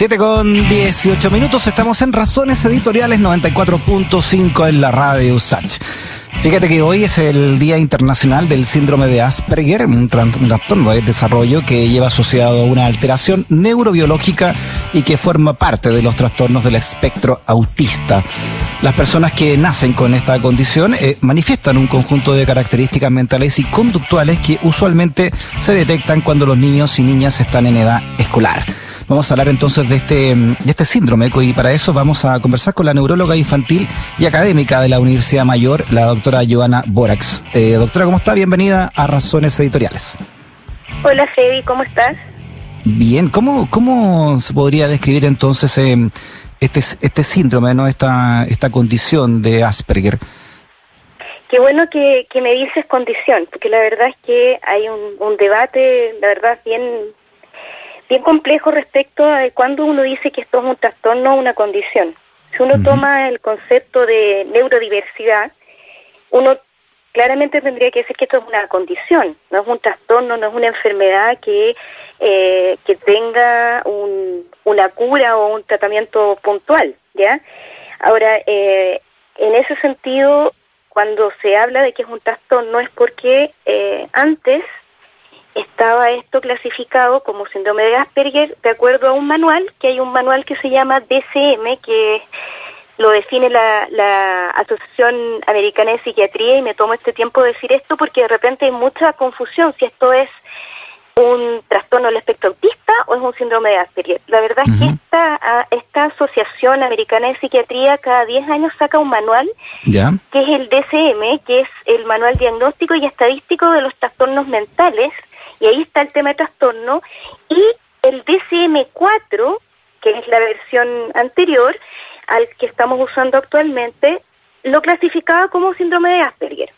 7 con 18 minutos, estamos en Razones Editoriales 94.5 en la radio USACH. Fíjate que hoy es el Día Internacional del Síndrome de Asperger, un trastorno de desarrollo que lleva asociado a una alteración neurobiológica y que forma parte de los trastornos del espectro autista. Las personas que nacen con esta condición eh, manifiestan un conjunto de características mentales y conductuales que usualmente se detectan cuando los niños y niñas están en edad escolar. Vamos a hablar entonces de este, de este síndrome y para eso vamos a conversar con la neuróloga infantil y académica de la Universidad Mayor, la doctora Joana Borax. Eh, doctora, ¿cómo está? Bienvenida a Razones Editoriales. Hola Freddy, ¿cómo estás? Bien, ¿cómo, cómo se podría describir entonces eh, este, este síndrome, ¿no? esta, esta condición de Asperger? Qué bueno que, que me dices condición, porque la verdad es que hay un, un debate, la verdad, bien bien complejo respecto a cuando uno dice que esto es un trastorno o una condición. Si uno toma el concepto de neurodiversidad, uno claramente tendría que decir que esto es una condición, no es un trastorno, no es una enfermedad que, eh, que tenga un, una cura o un tratamiento puntual, ¿ya? Ahora, eh, en ese sentido, cuando se habla de que es un trastorno es porque eh, antes estaba esto clasificado como síndrome de Asperger de acuerdo a un manual, que hay un manual que se llama DCM, que lo define la, la Asociación Americana de Psiquiatría, y me tomo este tiempo de decir esto porque de repente hay mucha confusión si esto es un trastorno del espectro autista o es un síndrome de Asperger. La verdad es que esta, esta Asociación Americana de Psiquiatría cada 10 años saca un manual, que es el DCM, que es el Manual Diagnóstico y Estadístico de los Trastornos Mentales, y ahí está el tema de trastorno, y el DCM4, que es la versión anterior al que estamos usando actualmente, lo clasificaba como síndrome de Asperger.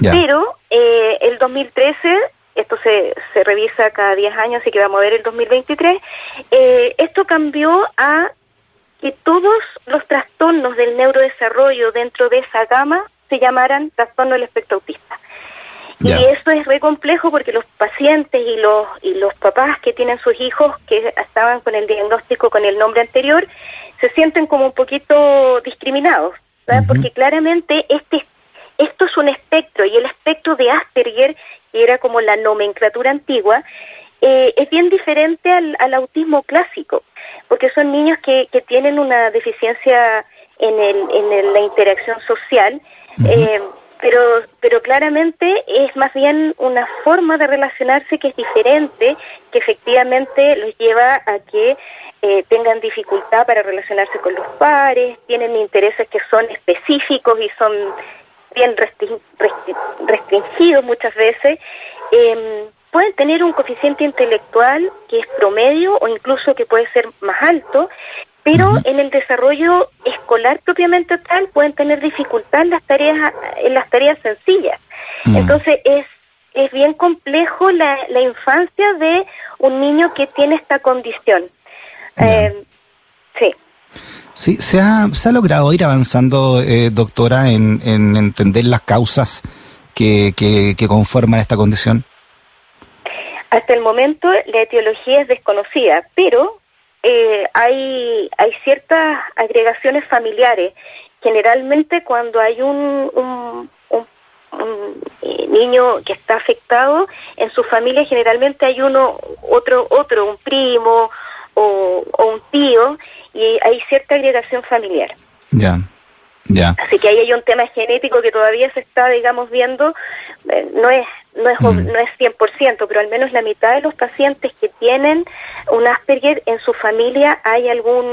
Pero eh, el 2013, esto se, se revisa cada 10 años, así que vamos a ver el 2023, eh, esto cambió a que todos los trastornos del neurodesarrollo dentro de esa gama se llamaran trastorno del espectro autista. Y eso es re complejo porque los pacientes y los, y los papás que tienen sus hijos que estaban con el diagnóstico con el nombre anterior se sienten como un poquito discriminados, porque claramente este esto es un espectro y el espectro de Asperger, que era como la nomenclatura antigua, eh, es bien diferente al, al, autismo clásico, porque son niños que, que tienen una deficiencia en, el, en la interacción social. eh, pero, pero claramente es más bien una forma de relacionarse que es diferente, que efectivamente los lleva a que eh, tengan dificultad para relacionarse con los pares, tienen intereses que son específicos y son bien restringidos muchas veces, eh, pueden tener un coeficiente intelectual que es promedio o incluso que puede ser más alto, pero en el desarrollo escolar propiamente tal pueden tener dificultad en las tareas en las tareas sencillas. Mm. entonces es es bien complejo la, la infancia de un niño que tiene esta condición. Eh, sí. Sí, se ha, se ha logrado ir avanzando, eh, doctora, en, en, entender las causas que, que, que conforman esta condición. Hasta el momento la etiología es desconocida, pero eh, hay, hay ciertas agregaciones familiares. Generalmente cuando hay un, un, eh, niño que está afectado, en su familia generalmente hay uno, otro, otro, un primo o, o un tío, y hay cierta agregación familiar. Ya. Ya. Así que ahí hay un tema genético que todavía se está, digamos, viendo, eh, no es no es, mm. no es 100%, pero al menos la mitad de los pacientes que tienen un Asperger en su familia hay algún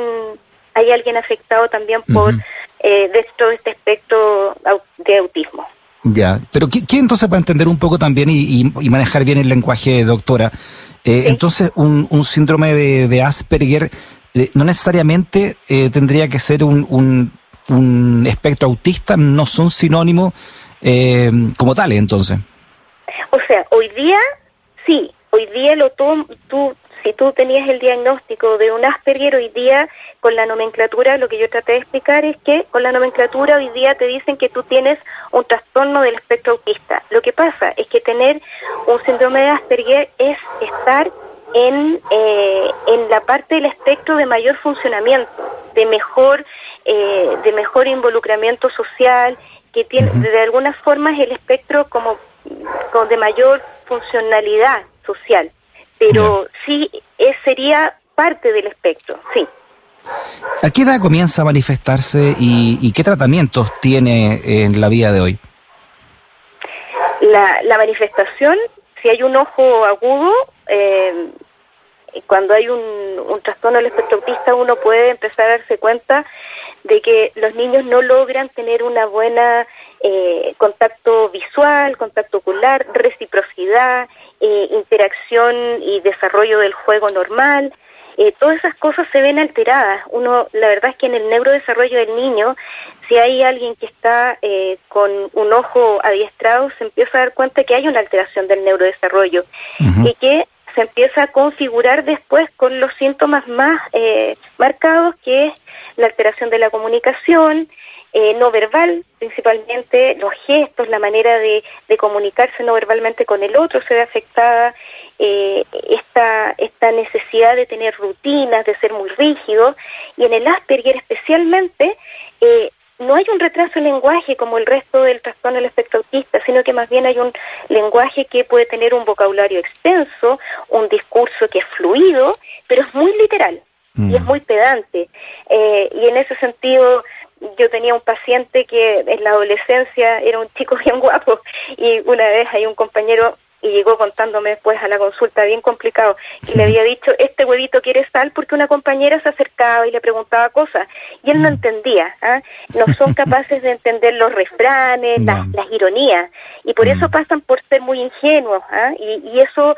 hay alguien afectado también por eh, de todo este espectro de autismo. Ya, pero ¿qué, entonces para entender un poco también y, manejar bien el lenguaje, doctora? Eh, Entonces, un, un síndrome de, de Asperger eh, no necesariamente eh, tendría que ser un, un, un, espectro autista, no son sinónimos eh, como tales, entonces. O sea, hoy día sí, hoy día lo tú, tú, si tú tenías el diagnóstico de un Asperger, hoy día con la nomenclatura, lo que yo traté de explicar es que con la nomenclatura hoy día te dicen que tú tienes un trastorno del espectro autista. Lo que pasa es que tener un síndrome de Asperger es estar en, eh, en la parte del espectro de mayor funcionamiento, de mejor, eh, de mejor involucramiento social, que tiene de alguna forma es el espectro como, como de mayor funcionalidad social, pero sí es, sería parte del espectro, sí. ¿A qué edad comienza a manifestarse y, qué tratamientos tiene en la vida de hoy? La, la manifestación, si hay un ojo agudo, eh, cuando hay un, un trastorno del espectro autista uno puede empezar a darse cuenta de que los niños no logran tener una buena eh, contacto visual, contacto ocular, reciprocidad, eh, interacción y desarrollo del juego normal. Eh, todas esas cosas se ven alteradas. Uno, la verdad es que en el neurodesarrollo del niño, si hay alguien que está eh, con un ojo adiestrado, se empieza a dar cuenta que hay una alteración del neurodesarrollo y que se empieza a configurar después con los síntomas más eh, marcados, que es la alteración de la comunicación, eh, no verbal, principalmente los gestos, la manera de, comunicarse no verbalmente con el otro se ve afectada, eh, esta, esta necesidad de tener rutinas, de ser muy rígido, y en el Asperger especialmente, eh, no hay un retraso en lenguaje como el resto del trastorno del espectro autista, sino que más bien hay un lenguaje que puede tener un vocabulario extenso, un discurso que es fluido, pero es muy literal y es mm. muy pedante. Eh, y en ese sentido, yo tenía un paciente que en la adolescencia era un chico bien guapo y una vez hay un compañero y llegó contándome después a la consulta bien complicado y le había dicho, este huevito quiere sal porque una compañera se acercaba y le preguntaba cosas y él no mm. entendía, ¿ah? no son capaces de entender los refranes, las, ironías y por eso mm. pasan por ser muy ingenuos ¿ah? y, y eso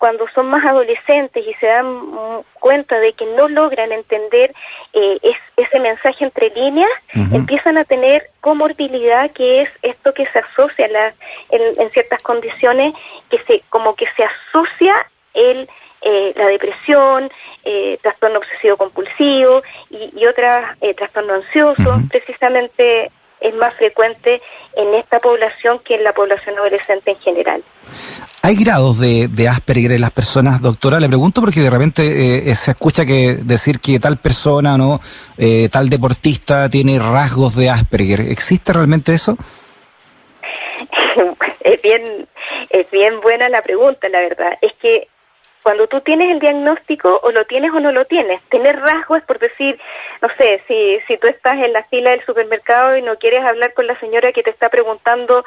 cuando son más adolescentes y se dan cuenta de que no logran entender eh, ese mensaje entre líneas, empiezan a tener comorbilidad, que es esto que se asocia la, en, ciertas condiciones, que se como que se asocia el eh, la depresión, eh, trastorno obsesivo compulsivo y, y otras eh, trastorno ansioso, precisamente es más frecuente en esta población que en la población adolescente en general. ¿Hay grados de, Asperger en las personas, doctora? Le pregunto porque de repente eh, se escucha que decir que tal persona, no, eh, tal deportista tiene rasgos de Asperger. ¿Existe realmente eso? es bien, es bien buena la pregunta, la verdad. Es que cuando tú tienes el diagnóstico o lo tienes o no lo tienes. Tener rasgos es por decir, no sé, si, si tú estás en la fila del supermercado y no quieres hablar con la señora que te está preguntando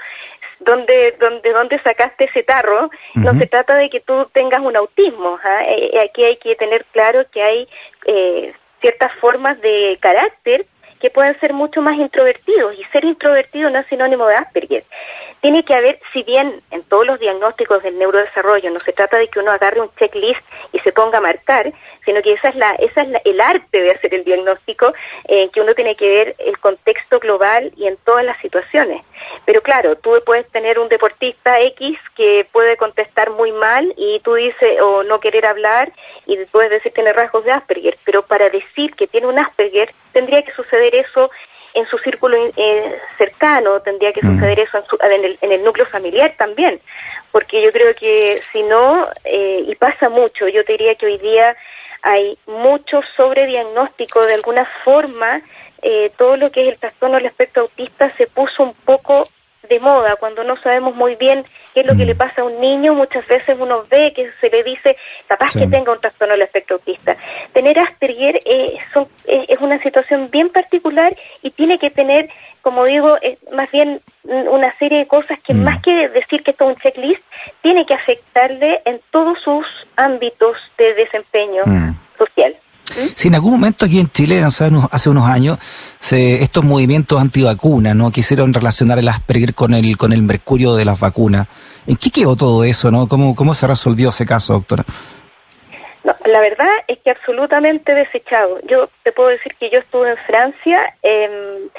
dónde, dónde, dónde sacaste ese tarro, no se trata de que tú tengas un autismo. ¿ah? Eh, eh, aquí hay que tener claro que hay eh, ciertas formas de carácter que pueden ser mucho más introvertidos y ser introvertido no es sinónimo de Asperger. Tiene que haber, si bien en todos los diagnósticos del neurodesarrollo no se trata de que uno agarre un checklist y se ponga a marcar, sino que esa es la, esa es el arte de hacer el diagnóstico, eh, que uno tiene que ver el contexto global y en todas las situaciones. Pero claro, tú puedes tener un deportista X que puede contestar muy mal y tú dices o no querer hablar y puedes decir tiene rasgos de Asperger, pero para decir que tiene un Asperger tendría que suceder eso en su círculo eh, cercano, tendría que suceder eso en, el, núcleo familiar también, porque yo creo que si no, eh, y pasa mucho, yo te diría que hoy día hay mucho sobrediagnóstico de alguna forma, eh, todo lo que es el trastorno del espectro autista se puso un poco de moda, cuando no sabemos muy bien qué es lo que le mm. pasa a un niño, muchas veces uno ve que se le dice capaz que tenga un trastorno del espectro autista. Tener Asperger eh, es una situación bien particular y tiene que tener, como digo, más bien una serie de cosas que mm. más que decir que esto es un checklist, tiene que afectarle en todos sus ámbitos de desempeño mm. Si en algún momento aquí en Chile, no sé, hace unos años, se, estos movimientos antivacunas, ¿no? Quisieron relacionar el Asperger con el, con el mercurio de las vacunas. ¿En qué quedó todo eso, no? ¿Cómo, cómo se resolvió ese caso, doctora? la verdad es que absolutamente desechado. Yo te puedo decir que yo estuve en Francia eh,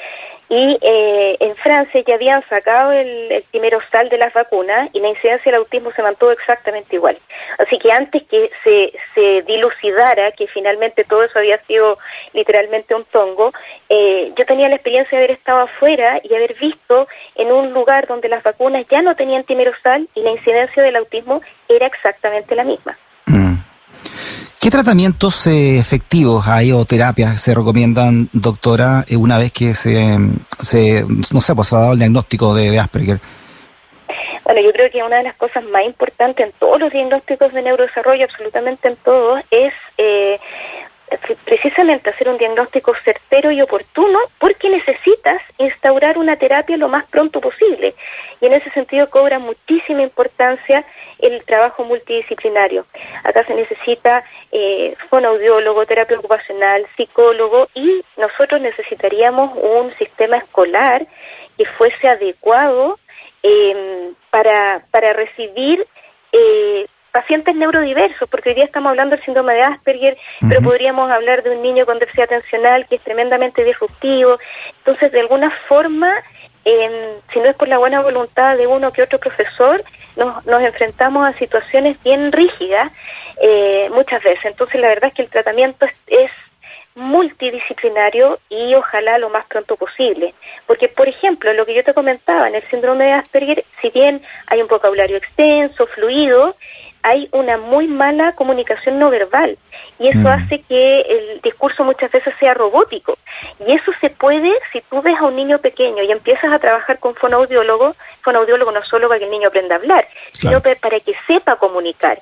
y eh, en Francia ya habían sacado el, el de las vacunas y la incidencia del autismo se mantuvo exactamente igual. Así que antes que se, se dilucidara que finalmente todo eso había sido literalmente un tongo, eh, yo tenía la experiencia de haber estado afuera y haber visto en un lugar donde las vacunas ya no tenían timerosal y la incidencia del autismo era exactamente la misma. ¿Qué tratamientos eh, efectivos hay o terapias se recomiendan, doctora, eh, una vez que se, se no sé, pues, ha dado el diagnóstico de, Asperger? Bueno, yo creo que una de las cosas más importantes en todos los diagnósticos de neurodesarrollo, absolutamente en todos, es eh, precisamente hacer un diagnóstico certero y oportuno porque necesitas instaurar una terapia lo más pronto posible. Y en ese sentido cobra muchísima importancia el trabajo multidisciplinario. Acá se necesita eh, fonoaudiólogo, terapia ocupacional, psicólogo y nosotros necesitaríamos un sistema escolar que fuese adecuado eh, para, para recibir eh, pacientes neurodiversos, porque hoy día estamos hablando del síndrome de Asperger, pero podríamos hablar de un niño con déficit atencional que es tremendamente disruptivo. Entonces, de alguna forma, si no es por la buena voluntad de uno que otro profesor, nos, nos enfrentamos a situaciones bien rígidas eh, muchas veces. Entonces, la verdad es que el tratamiento es multidisciplinario y ojalá lo más pronto posible. Porque, por ejemplo, lo que yo te comentaba, en el síndrome de Asperger, si bien hay un vocabulario extenso, fluido, hay una muy mala comunicación no verbal y eso mm. hace que el discurso muchas veces sea robótico. Y eso se puede si tú ves a un niño pequeño y empiezas a trabajar con fonoaudiólogo, fonoaudiólogo no solo para que el niño aprenda a hablar, sino para que sepa comunicar.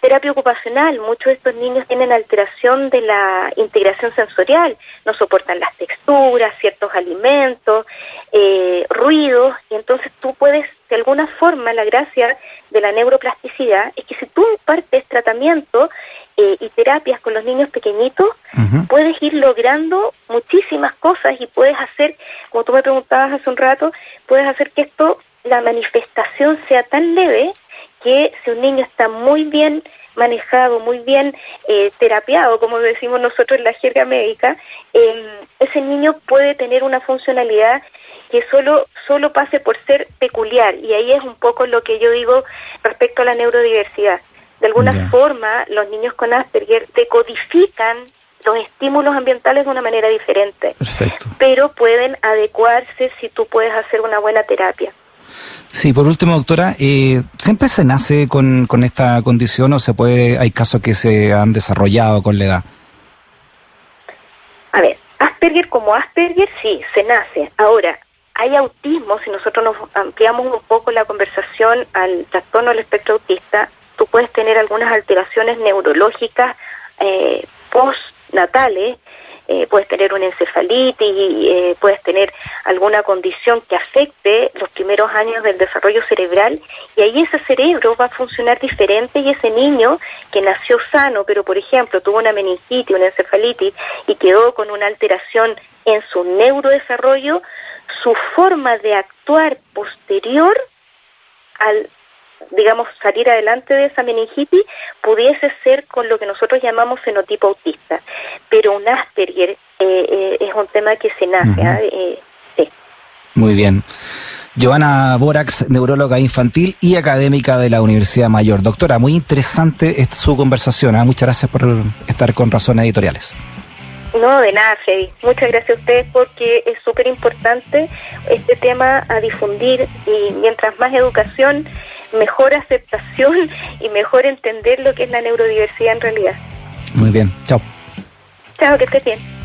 Terapia ocupacional, muchos de estos niños tienen alteración de la integración sensorial, no soportan las texturas, ciertos alimentos, eh, ruidos, y entonces tú puedes, de alguna forma, la gracia de la neuroplasticidad es que si tú impartes tratamiento eh, y terapias con los niños pequeñitos, puedes ir logrando muchísimas cosas y puedes hacer, como tú me preguntabas hace un rato, puedes hacer que esto, la manifestación sea tan leve que si un niño está muy bien manejado, muy bien eh, terapiado, como decimos nosotros en la jerga médica, em, ese niño puede tener una funcionalidad que solo, solo pase por ser peculiar. Y ahí es un poco lo que yo digo respecto a la neurodiversidad. De alguna forma, los niños con Asperger decodifican los estímulos ambientales de una manera diferente, pero pueden adecuarse si tú puedes hacer una buena terapia. Sí, por último, doctora, eh, ¿siempre se nace con, con esta condición o se puede, hay casos que se han desarrollado con la edad? A ver, Asperger como Asperger sí, se nace. Ahora, hay autismo, si nosotros nos ampliamos un poco la conversación al trastorno del espectro autista, tú puedes tener algunas alteraciones neurológicas eh, postnatales eh, puedes tener una encefalitis, eh, puedes tener alguna condición que afecte los primeros años del desarrollo cerebral y ahí ese cerebro va a funcionar diferente y ese niño que nació sano, pero por ejemplo tuvo una meningitis, una encefalitis y quedó con una alteración en su neurodesarrollo, su forma de actuar posterior al digamos, salir adelante de esa meningitis pudiese ser con lo que nosotros llamamos fenotipo autista. Pero un Asperger eh, eh, es un tema que se nace. ¿ah? eh, sí. Muy bien. Giovanna Borax, neuróloga infantil y académica de la Universidad Mayor. Doctora, muy interesante su conversación. ¿ah? Muchas gracias por estar con Razones Editoriales. No, de nada, Freddy. Muchas gracias a ustedes porque es súper importante este tema a difundir y mientras más educación mejor aceptación y mejor entender lo que es la neurodiversidad en realidad. Muy bien, chao. Chao, que estés bien.